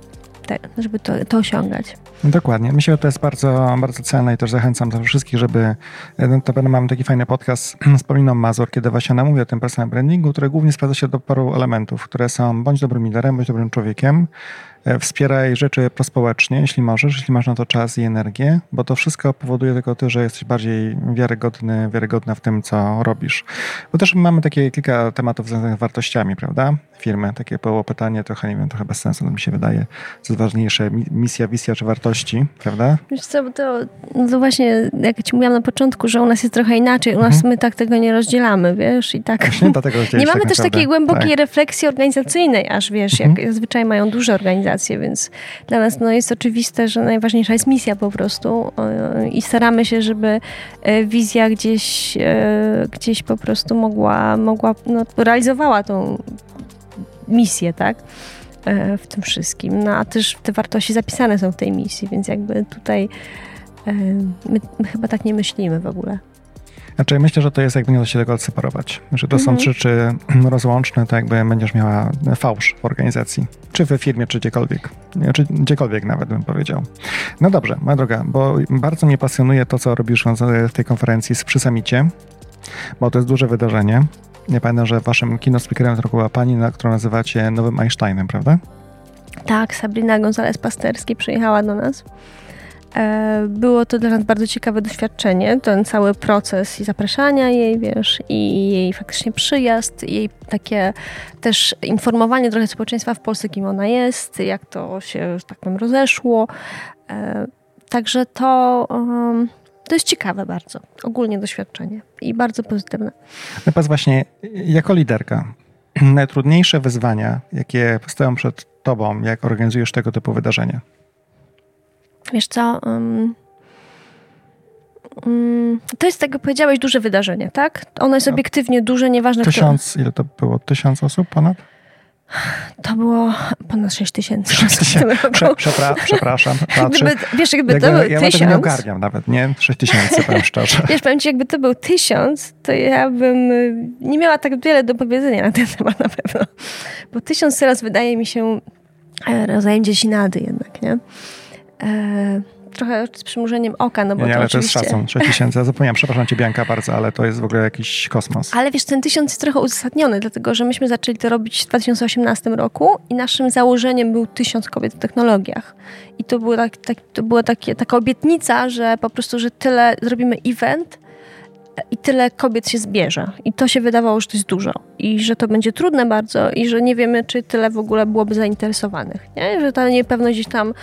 żeby to, to osiągać. Dokładnie. Myślę, że to jest bardzo, bardzo cenne i też zachęcam do wszystkich, żeby no to będę mamy taki fajny podcast z Poliną Mazur, kiedy właśnie namówię o tym personal brandingu, który głównie sprawdza się do paru elementów, które są bądź dobrym liderem, bądź dobrym człowiekiem, E, wspieraj rzeczy prospołecznie, jeśli możesz, jeśli masz na to czas i energię, bo to wszystko powoduje tylko to, że jesteś bardziej wiarygodny, wiarygodna w tym, co robisz. Bo też mamy takie kilka tematów związanych z wartościami, prawda? Firmy. Takie było pytanie, trochę nie wiem, trochę bez sensu, mi się wydaje, co jest ważniejsze, misja, wizja czy wartości, prawda? Wiesz co, bo to, no to właśnie, jak ci mówiłam na początku, że u nas jest trochę inaczej, u nas mhm. my tak tego nie rozdzielamy, wiesz, i tak. Właśnie dlatego nie mamy tak też takiej głębokiej tak. refleksji organizacyjnej, aż wiesz, jak mhm. zazwyczaj mają duże organizacje, więc dla nas no, jest oczywiste, że najważniejsza jest misja po prostu i staramy się, żeby e, wizja gdzieś, e, gdzieś po prostu mogła, mogła no, realizowała tą misję, tak? E, w tym wszystkim. No a też te wartości zapisane są w tej misji, więc jakby tutaj my, my chyba tak nie myślimy w ogóle. Znaczy myślę, że to jest jakby nie da się tego odseparować. Że to mhm. są rzeczy rozłączne, to jakby będziesz miała fałsz w organizacji. Czy we firmie, czy gdziekolwiek. Czy gdziekolwiek nawet bym powiedział. No dobrze, moja droga, bo bardzo mnie pasjonuje to, co robisz w tej konferencji przy Samicie, bo to jest duże wydarzenie. Ja pamiętam, że waszym speakerem to była pani, na którą nazywacie nowym Einsteinem, prawda? Tak, Sabrina González-Pasterski przyjechała do nas. E, było to dla nas bardzo ciekawe doświadczenie, ten cały proces i zapraszania jej, wiesz, i jej faktycznie przyjazd, jej takie też informowanie trochę społeczeństwa w Polsce, kim ona jest, jak to się, tak powiem, rozeszło. E, także to, to jest ciekawe bardzo, ogólnie doświadczenie i bardzo pozytywne. Powiedz właśnie, jako liderka, najtrudniejsze wyzwania, jakie stoją przed tobą, jak organizujesz tego typu wydarzenia? Wiesz co? Um, um, to jest, tak jak powiedziałeś, duże wydarzenie, tak? Ono jest no. obiektywnie duże, nieważne Tysiąc, kto... ile to było? Tysiąc osób ponad? To było ponad 6 tysięcy. Prze, przepra, przepraszam. Gdyby, wiesz, jakby jakby, to był ja tysiąc... Ja nie ogarniam nawet, nie? 6 tysięcy, powiem szczerze. Wiesz, powiem ci, jakby to był tysiąc, to ja bym y, nie miała tak wiele do powiedzenia na ten temat na pewno. Bo tysiąc teraz wydaje mi się e, rodzajem dziecinady jednak, nie? E, trochę z przymurzeniem oka, no bo nie, to ale oczywiście... to jest szacun, 6000. Ja zapomniałam, przepraszam cię Bianka bardzo, ale to jest w ogóle jakiś kosmos. Ale wiesz, ten tysiąc jest trochę uzasadniony, dlatego że myśmy zaczęli to robić w 2018 roku i naszym założeniem był tysiąc kobiet w technologiach. I to, było tak, tak, to była takie, taka obietnica, że po prostu, że tyle zrobimy event, i tyle kobiet się zbierze. I to się wydawało, że to jest dużo. I że to będzie trudne bardzo i że nie wiemy, czy tyle w ogóle byłoby zainteresowanych. Nie? Że ta niepewność gdzieś tam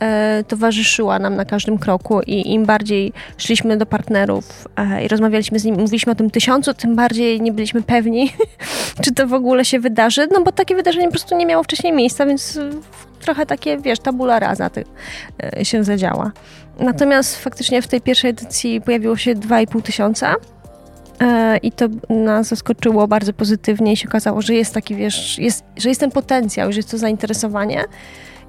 e, towarzyszyła nam na każdym kroku i im bardziej szliśmy do partnerów e, i rozmawialiśmy z nimi, mówiliśmy o tym tysiącu, tym bardziej nie byliśmy pewni, czy to w ogóle się wydarzy, no bo takie wydarzenie po prostu nie miało wcześniej miejsca, więc trochę takie, wiesz, tabula rasa ty, e, się zadziała. Natomiast faktycznie w tej pierwszej edycji pojawiło się 2,5 tysiąca e, i to nas zaskoczyło bardzo pozytywnie i się okazało, że jest taki, wiesz, jest, że jest ten potencjał, że jest to zainteresowanie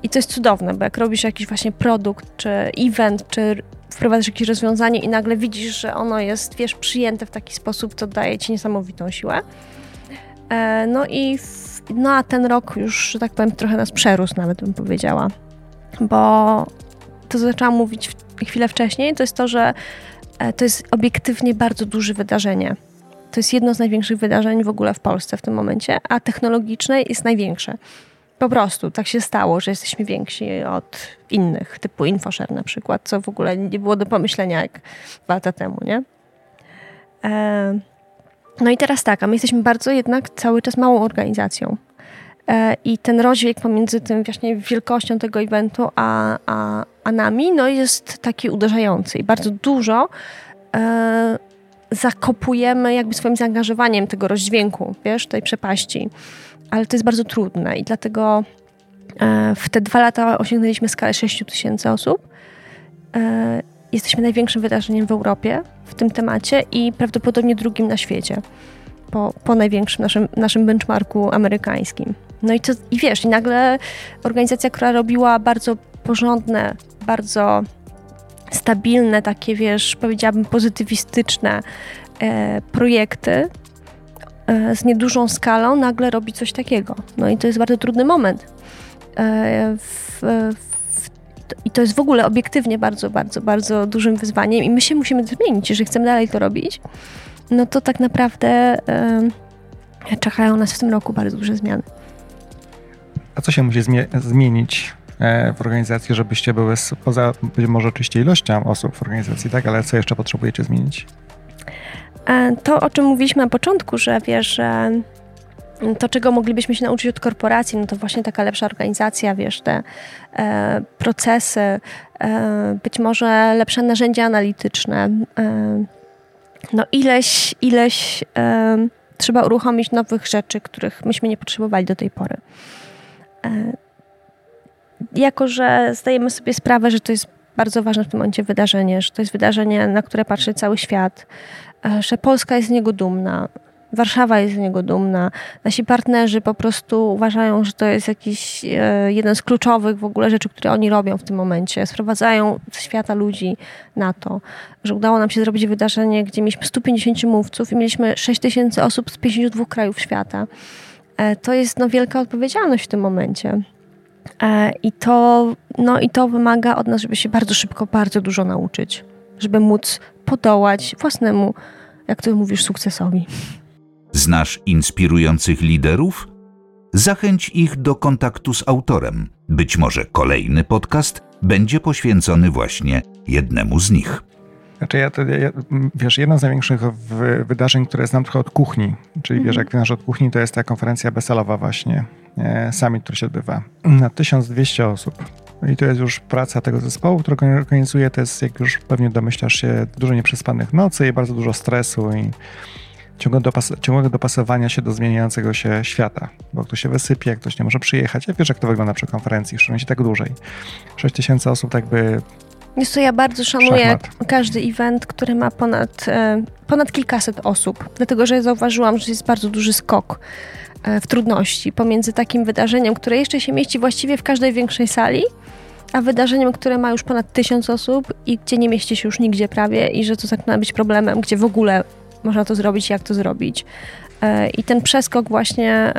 i to jest cudowne, bo jak robisz jakiś właśnie produkt, czy event, czy wprowadzasz jakieś rozwiązanie i nagle widzisz, że ono jest, wiesz, przyjęte w taki sposób, to daje ci niesamowitą siłę. E, no i w, no a ten rok już, że tak powiem, trochę nas przerósł nawet bym powiedziała, bo to, zaczęłam mówić chwilę wcześniej, to jest to, że e, to jest obiektywnie bardzo duże wydarzenie. To jest jedno z największych wydarzeń w ogóle w Polsce w tym momencie, a technologiczne jest największe. Po prostu tak się stało, że jesteśmy więksi od innych, typu InfoShare na przykład, co w ogóle nie było do pomyślenia jak dwa lata temu, nie? E, no i teraz tak, a my jesteśmy bardzo jednak cały czas małą organizacją. E, I ten rozdźwięk pomiędzy tym właśnie wielkością tego eventu a, a, a nami no jest taki uderzający i bardzo dużo e, zakopujemy jakby swoim zaangażowaniem tego rozdźwięku, wiesz, tej przepaści. Ale to jest bardzo trudne i dlatego e, w te dwa lata osiągnęliśmy skalę 6 tysięcy osób. E, jesteśmy największym wydarzeniem w Europie w tym temacie i prawdopodobnie drugim na świecie. Po, po największym naszym, naszym benchmarku amerykańskim. No i, to, i wiesz, i nagle organizacja, która robiła bardzo porządne, bardzo stabilne, takie wiesz, powiedziałabym pozytywistyczne e, projekty e, z niedużą skalą, nagle robi coś takiego. No i to jest bardzo trudny moment. E, w, w, I to jest w ogóle obiektywnie bardzo, bardzo, bardzo dużym wyzwaniem i my się musimy zmienić. Jeżeli chcemy dalej to robić, no to tak naprawdę e, czekają nas w tym roku bardzo duże zmiany. A co się musi zmienić e, w organizacji, żebyście były poza być może oczywiście ilością osób w organizacji, tak? Ale co jeszcze potrzebujecie zmienić? E, to, o czym mówiliśmy na początku, że wiesz, że to, czego moglibyśmy się nauczyć od korporacji, no to właśnie taka lepsza organizacja, wiesz, te e, procesy, e, być może lepsze narzędzia analityczne. E, no ileś, ileś e, trzeba uruchomić nowych rzeczy, których myśmy nie potrzebowali do tej pory. E, jako, że zdajemy sobie sprawę, że to jest bardzo ważne w tym momencie wydarzenie, że to jest wydarzenie, na które patrzy cały świat, e, że Polska jest z niego dumna, Warszawa jest z niego dumna. Nasi partnerzy po prostu uważają, że to jest jakiś e, jeden z kluczowych w ogóle rzeczy, które oni robią w tym momencie. Sprowadzają ze świata ludzi na to, że udało nam się zrobić wydarzenie, gdzie mieliśmy 150 mówców i mieliśmy 6 tysięcy osób z 52 krajów świata. E, to jest no, wielka odpowiedzialność w tym momencie. E, I to, no, I to wymaga od nas, żeby się bardzo szybko, bardzo dużo nauczyć, żeby móc podołać własnemu, jak ty mówisz, sukcesowi. Znasz inspirujących liderów? Zachęć ich do kontaktu z autorem. Być może kolejny podcast będzie poświęcony właśnie jednemu z nich. Znaczy ja, ja, wiesz, jedno z największych wydarzeń, które znam trochę od kuchni, czyli wiesz, jak znasz od kuchni, to jest ta konferencja beselowa właśnie, e, summit, który się odbywa na 1200 osób. I to jest już praca tego zespołu, który organizuje, to jest, jak już pewnie domyślasz się, dużo nieprzespanych nocy i bardzo dużo stresu i ciągłego, dopas ciągłego dopasowania się do zmieniającego się świata, bo ktoś się wysypie, ktoś nie może przyjechać. Ja wiesz, jak to wygląda przy konferencji, szczególnie tak dłużej. 6 tysięcy osób tak by jest to ja bardzo szanuję Szachmat. każdy event, który ma ponad, e, ponad kilkaset osób, dlatego że zauważyłam, że jest bardzo duży skok e, w trudności pomiędzy takim wydarzeniem, które jeszcze się mieści właściwie w każdej większej sali, a wydarzeniem, które ma już ponad tysiąc osób i gdzie nie mieści się już nigdzie prawie i że to zaczyna być problemem, gdzie w ogóle można to zrobić, jak to zrobić. E, I ten przeskok właśnie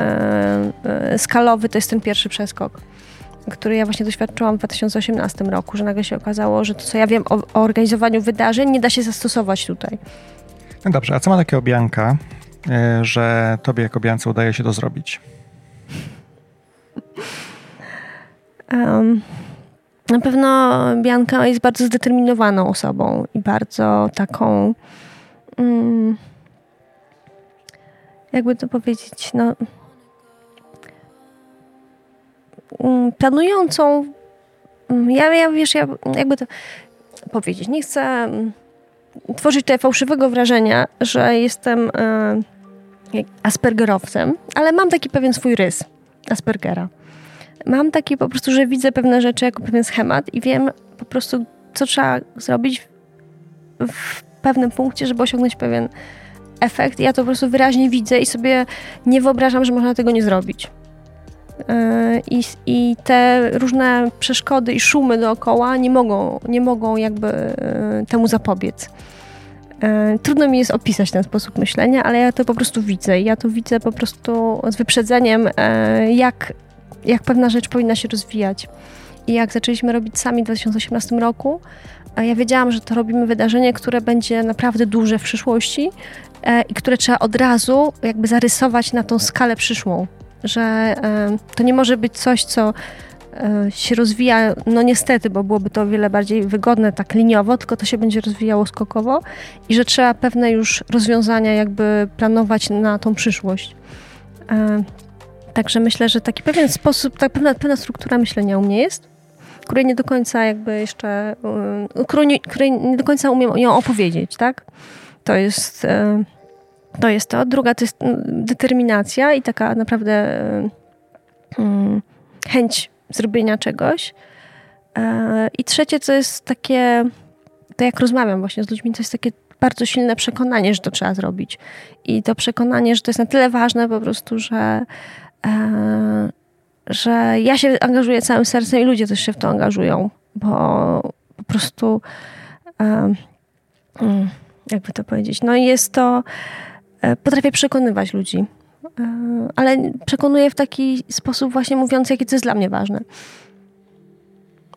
skalowy to jest ten pierwszy przeskok. Który ja właśnie doświadczyłam w 2018 roku, że nagle się okazało, że to, co ja wiem o, o organizowaniu wydarzeń, nie da się zastosować tutaj. No dobrze, a co ma takiego Bianka, e, że tobie jako Biance udaje się to zrobić? Um, na pewno Bianka jest bardzo zdeterminowaną osobą i bardzo taką, um, jakby to powiedzieć, no, planującą. Mm, ja, ja wiesz, ja jakby to powiedzieć, nie chcę tworzyć tutaj fałszywego wrażenia, że jestem y, aspergerowcem, ale mam taki pewien swój rys Aspergera mam taki po prostu, że widzę pewne rzeczy jako pewien schemat i wiem po prostu, co trzeba zrobić w pewnym punkcie, żeby osiągnąć pewien efekt. Ja to po prostu wyraźnie widzę i sobie nie wyobrażam, że można tego nie zrobić. Yy, I, I, te różne przeszkody i szumy dookoła nie mogą, nie mogą jakby yy, temu zapobiec. Yy, trudno mi jest opisać ten sposób myślenia, ale ja to po prostu widzę. Ja to widzę po prostu z wyprzedzeniem, jak jak pewna rzecz powinna się rozwijać. I jak zaczęliśmy robić sami w 2018 roku, ja wiedziałam, że to robimy wydarzenie, które będzie naprawdę duże w przyszłości i które trzeba od razu jakby zarysować na tą skalę przyszłą. Że to nie może być coś, co e, się rozwija, no niestety, bo byłoby to o wiele bardziej wygodne tak liniowo, tylko to się będzie rozwijało skokowo i że trzeba pewne już rozwiązania jakby planować na tą przyszłość. Także myślę, że taki pewien sposób, tak pewna, pewna struktura myślenia u mnie jest, której nie do końca jakby jeszcze, której nie, której nie do końca umiem ją opowiedzieć, tak? To jest, to jest to. Druga to jest y, determinacja i taka naprawdę chęć zrobienia czegoś. I trzecie to jest takie, to jak rozmawiam właśnie z ludźmi, to jest takie bardzo silne przekonanie, że to trzeba zrobić. I to przekonanie, że to jest na tyle ważne po prostu, że E, że ja się angażuję całym sercem i ludzie też się w to angażują, bo po prostu e, mm, jakby to powiedzieć, no jest to e, potrafię przekonywać ludzi, ale przekonuję w taki sposób właśnie mówiąc, jakie to jest dla mnie ważne.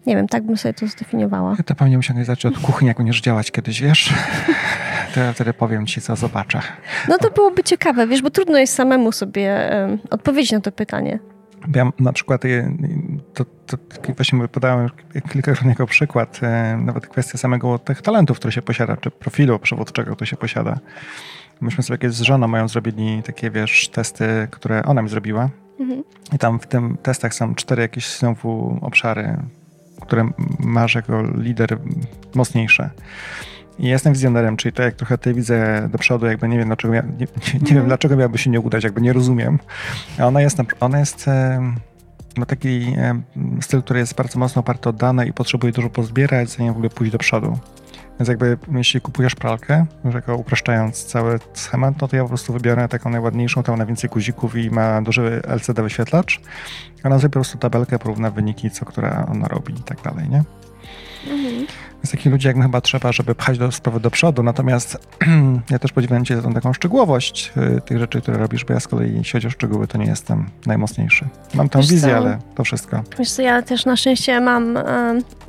Nie wiem, tak bym sobie to zdefiniowała. Ja to pewnie musiałem zacząć od kuchni, jak będziesz działać kiedyś, wiesz? To ja wtedy powiem ci, co zobaczę. No to byłoby ciekawe, wiesz, bo trudno jest samemu sobie um, odpowiedzieć na to pytanie. Ja na przykład, to, to, to właśnie podałem kilkakrotnie jako przykład, e, nawet kwestia samego tych talentów, które się posiada, czy profilu przewodczego, który się posiada. Myśmy sobie z żoną moją zrobili takie, wiesz, testy, które ona mi zrobiła. Mhm. I tam w tym testach są cztery jakieś znowu obszary, które masz jako lider mocniejsze. I jestem wizjonerem, czyli to jak trochę ty widzę do przodu, jakby nie wiem dlaczego, nie, nie, nie wiem mhm. dlaczego miałoby się nie udać, jakby nie rozumiem. A ona jest, ona jest ma taki styl, który jest bardzo mocno oparty o dane i potrzebuje dużo pozbierać, zanim w ogóle pójść do przodu. Więc jakby jeśli kupujesz pralkę, jako upraszczając cały schemat, no to ja po prostu wybiorę taką najładniejszą, tam na więcej guzików i ma duży LCD wyświetlacz. A na sobie po prostu tabelkę, porówna wyniki, co która ona robi i tak dalej, nie? Mhm. Więc takich ludzi jak my chyba trzeba, żeby pchać do sprawy do przodu. Natomiast ja też podziwiam Cię za tą taką szczegółowość y, tych rzeczy, które robisz, bo ja z kolei, jeśli chodzi o szczegóły, to nie jestem najmocniejszy. Mam tą Wiesz wizję, co? ale to wszystko. Wiesz co, ja też na szczęście mam y,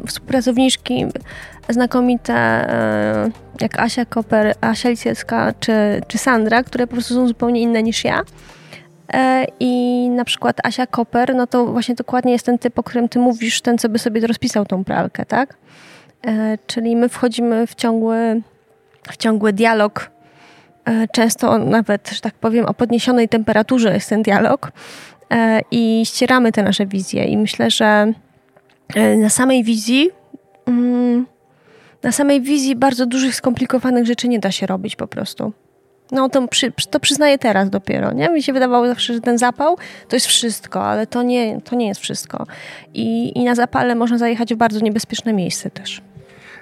współpracowniczki znakomite, y, jak Asia Koper, Asia Lisiecka czy, czy Sandra, które po prostu są zupełnie inne niż ja. E, I na przykład Asia Koper, no to właśnie dokładnie jest ten typ, o którym ty mówisz, ten, co by sobie rozpisał tą pralkę, tak? E, czyli my wchodzimy w ciągły, w ciągły dialog, e, często nawet, że tak powiem, o podniesionej temperaturze jest ten dialog i ścieramy te nasze wizje. I myślę, że na samej wizji, mm, na samej wizji bardzo dużych, skomplikowanych rzeczy nie da się robić po prostu. No to, przy, to przyznaję teraz dopiero, nie? Mi się wydawało zawsze, że ten zapał to jest wszystko, ale to nie, to nie jest wszystko. I, I na zapale można zajechać w bardzo niebezpieczne miejsce też.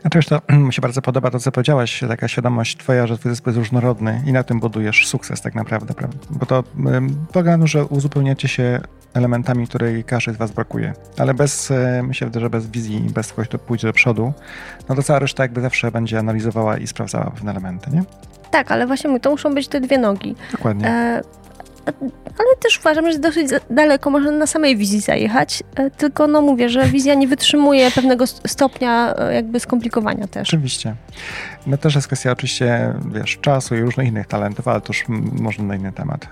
Znaczy, to mi się bardzo podoba to, co powiedziałaś, taka świadomość twoja, że twój zespół jest różnorodny i na tym budujesz sukces tak naprawdę, prawda? Bo to polega na tym, że uzupełniacie się elementami, której każdy z was brakuje. Ale bez, myślę, że bez wizji, bez kogoś, kto pójdzie do przodu, no to cała reszta jakby zawsze będzie analizowała i sprawdzała pewne elementy, nie? Tak, ale właśnie to muszą być te dwie nogi. Dokładnie. E, ale też uważam, że dosyć daleko można na samej wizji zajechać, e, tylko no mówię, że wizja nie wytrzymuje pewnego stopnia e, jakby skomplikowania też. Oczywiście. No też jest kwestia oczywiście, wiesz, czasu i różnych innych talentów, ale to już można na inny temat.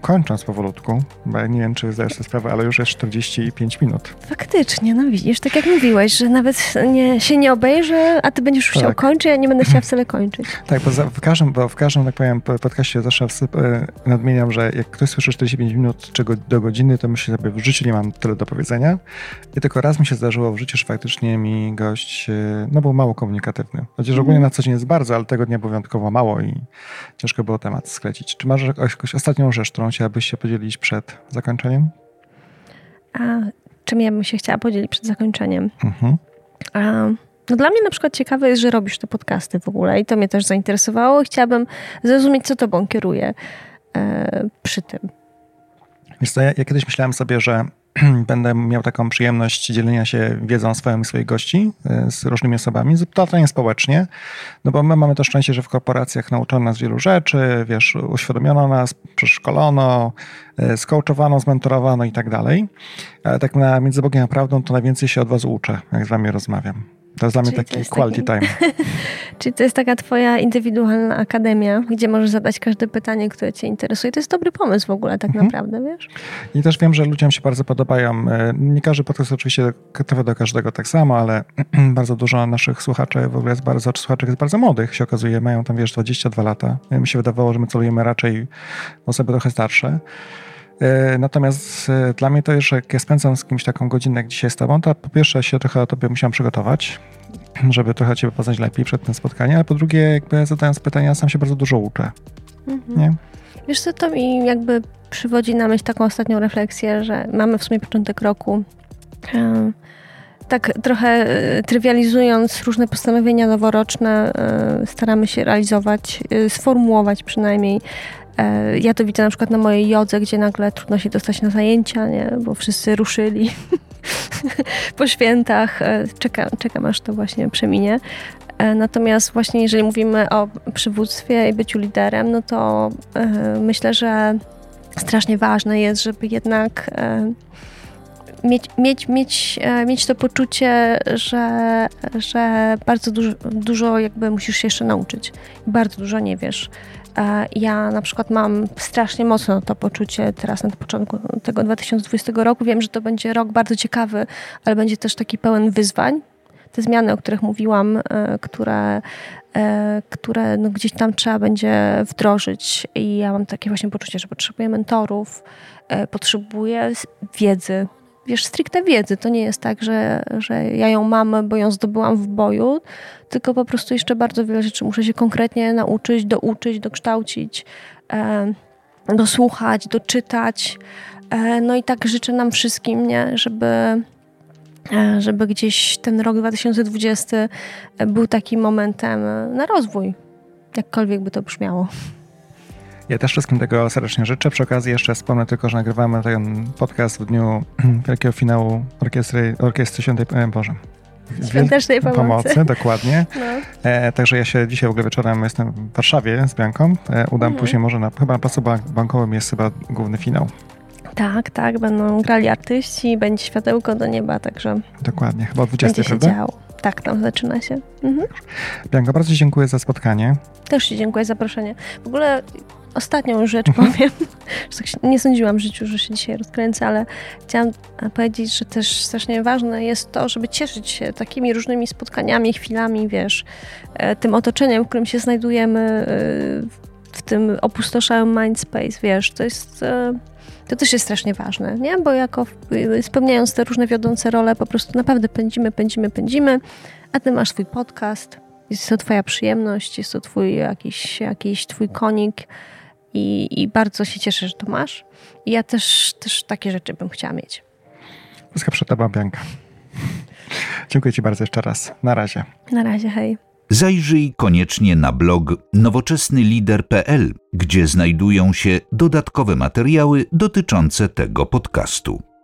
Kończąc powolutku, bo ja nie wiem, czy zdajesz sobie sprawę, ale już jest 45 minut. Faktycznie, no widzisz, tak jak mówiłeś, że nawet nie, się nie obejrzę, a ty będziesz już tak. chciał kończyć, ja nie będę chciała wcale kończyć. Tak, bo w każdym, bo w każdym, tak powiem, podcaście zawsze e, nadmieniam, że jak ktoś słyszy 45 minut czy do godziny, to myślę sobie, w życiu nie mam tyle do powiedzenia. I tylko raz mi się zdarzyło w życiu, że faktycznie mi gość, e, no był mało komunikatywny. Chociaż mm. ogólnie na co dzień jest bardzo, ale tego dnia było wyjątkowo mało i ciężko było temat sklecić. Czy masz jakąś ostatnią rzecz, którą chciałabyś się podzielić przed zakończeniem? A czym ja bym się chciała podzielić przed zakończeniem? Mhm. A, no dla mnie na przykład ciekawe jest, że robisz te podcasty w ogóle i to mnie też zainteresowało chciałabym zrozumieć, co tobą kieruje e, przy tym. Co, ja, ja kiedyś myślałem sobie, że będę miał taką przyjemność dzielenia się wiedzą swoją i swoich gości e, z różnymi osobami, totalnie społecznie, no bo my mamy to szczęście, że w korporacjach nauczono nas wielu rzeczy, wiesz, uświadomiono nas, przeszkolono, e, skołczowano, zmentorowano i tak dalej, ale tak na między Bogiem a prawdą to najwięcej się od was uczę, jak z wami rozmawiam. To jest dla mnie taki quality taki... time. Czyli to jest taka twoja indywidualna akademia, gdzie możesz zadać każde pytanie, które cię interesuje. To jest dobry pomysł w ogóle tak mhm. naprawdę, wiesz? I też wiem, że ludziom się bardzo podobają. E, nie każdy podcast oczywiście trafia do każdego tak samo, ale bardzo dużo naszych słuchaczy w ogóle jest bardzo, czy słuchaczek jest bardzo młodych, się okazuje. Mają tam, wiesz, 22 lata. Mi się wydawało, że my celujemy raczej osoby trochę starsze. E, natomiast e, dla mnie to jest, że jak ja spędzam z kimś taką godzinę jak dzisiaj z tobą, to po pierwsze się trochę o tobie musiałem przygotować, żeby trochę ciebie poznać lepiej przed tym spotkaniem, a po drugie jakby zadając pytania sam się bardzo dużo uczę. Mhm. Nie? Wiesz co, to mi jakby przywodzi na myśl taką ostatnią refleksję, że mamy w sumie początek roku. E, tak trochę trywializując różne postanowienia noworoczne, staramy się realizować, sformułować przynajmniej E, ja to widzę na przykład na mojej jodze, gdzie nagle trudno się dostać na zajęcia, nie? bo wszyscy ruszyli po świętach. E, czekam, czekam, aż to właśnie przeminie. E, natomiast właśnie jeżeli mówimy o przywództwie i byciu liderem, no to myślę, że strasznie ważne jest, żeby jednak mieć, mieć, mieć, mieć to poczucie, że, że bardzo dużo, dużo jakby musisz się jeszcze nauczyć. Bardzo dużo nie wiesz. E, ja na przykład mam strasznie mocno to poczucie teraz na początku tego 2020 roku. Wiem, że to będzie rok bardzo ciekawy, ale będzie też taki pełen wyzwań. Te zmiany, o których mówiłam, e, które, e, które no gdzieś tam trzeba będzie wdrożyć. I ja mam takie właśnie poczucie, że potrzebuję mentorów, potrzebuję wiedzy, wiesz, stricte wiedzy. To nie jest tak, że, że ja ją mam, bo ją zdobyłam w boju, tylko po prostu jeszcze bardzo wiele rzeczy muszę się konkretnie nauczyć, douczyć, dokształcić, e, dosłuchać, doczytać. E, no i tak życzę nam wszystkim, nie, żeby, e, żeby gdzieś ten rok 2020 był takim momentem na rozwój, jakkolwiek by to brzmiało. Ja też wszystkim tego serdecznie życzę. Przy okazji jeszcze wspomnę tylko, że nagrywamy ten podcast w dniu wielkiego finału Orkiestry, Orkiestry Świętej Boże. Świątecznej pomocy. pomocy dokładnie. No. E, także ja się dzisiaj w ogóle wieczorem jestem w Warszawie z Bianką. E, udam mhm. później może na, chyba na placu bankowym jest chyba główny finał. Tak, tak, będą grali artyści, będzie światełko do nieba, także. Dokładnie, chyba o 20, będzie prawda? Działo. Tak, tam zaczyna się. Mhm. Bianka, bardzo Ci dziękuję za spotkanie. Też Ci dziękuję za zaproszenie. W ogóle ostatnią rzecz mhm. powiem. Tak nie sądziłam w życiu, że się dzisiaj rozkręcę, ale chciałam e, powiedzieć, że też strasznie ważne jest to, żeby cieszyć się takimi różnymi spotkaniami, chwilami, wiesz, e, tym otoczeniem, w którym się znajdujemy, e, w tym opustoszałym mindspace, wiesz, to jest... To też jest strasznie ważne, nie? Bo jako spełniając te różne wiodące role, po prostu naprawdę pędzimy, pędzimy, pędzimy, a ty masz swój podcast, jest to twoja przyjemność, jest to twój jakiś, jakiś twój konik, i, i bardzo się cieszę, że to masz. I ja też, też takie rzeczy bym chciała mieć. Przed tobą, Bianka. Dziękuję Ci bardzo jeszcze raz. Na razie. Na razie, hej. Zajrzyj koniecznie na blog nowoczesnylider.pl, gdzie znajdują się dodatkowe materiały dotyczące tego podcastu.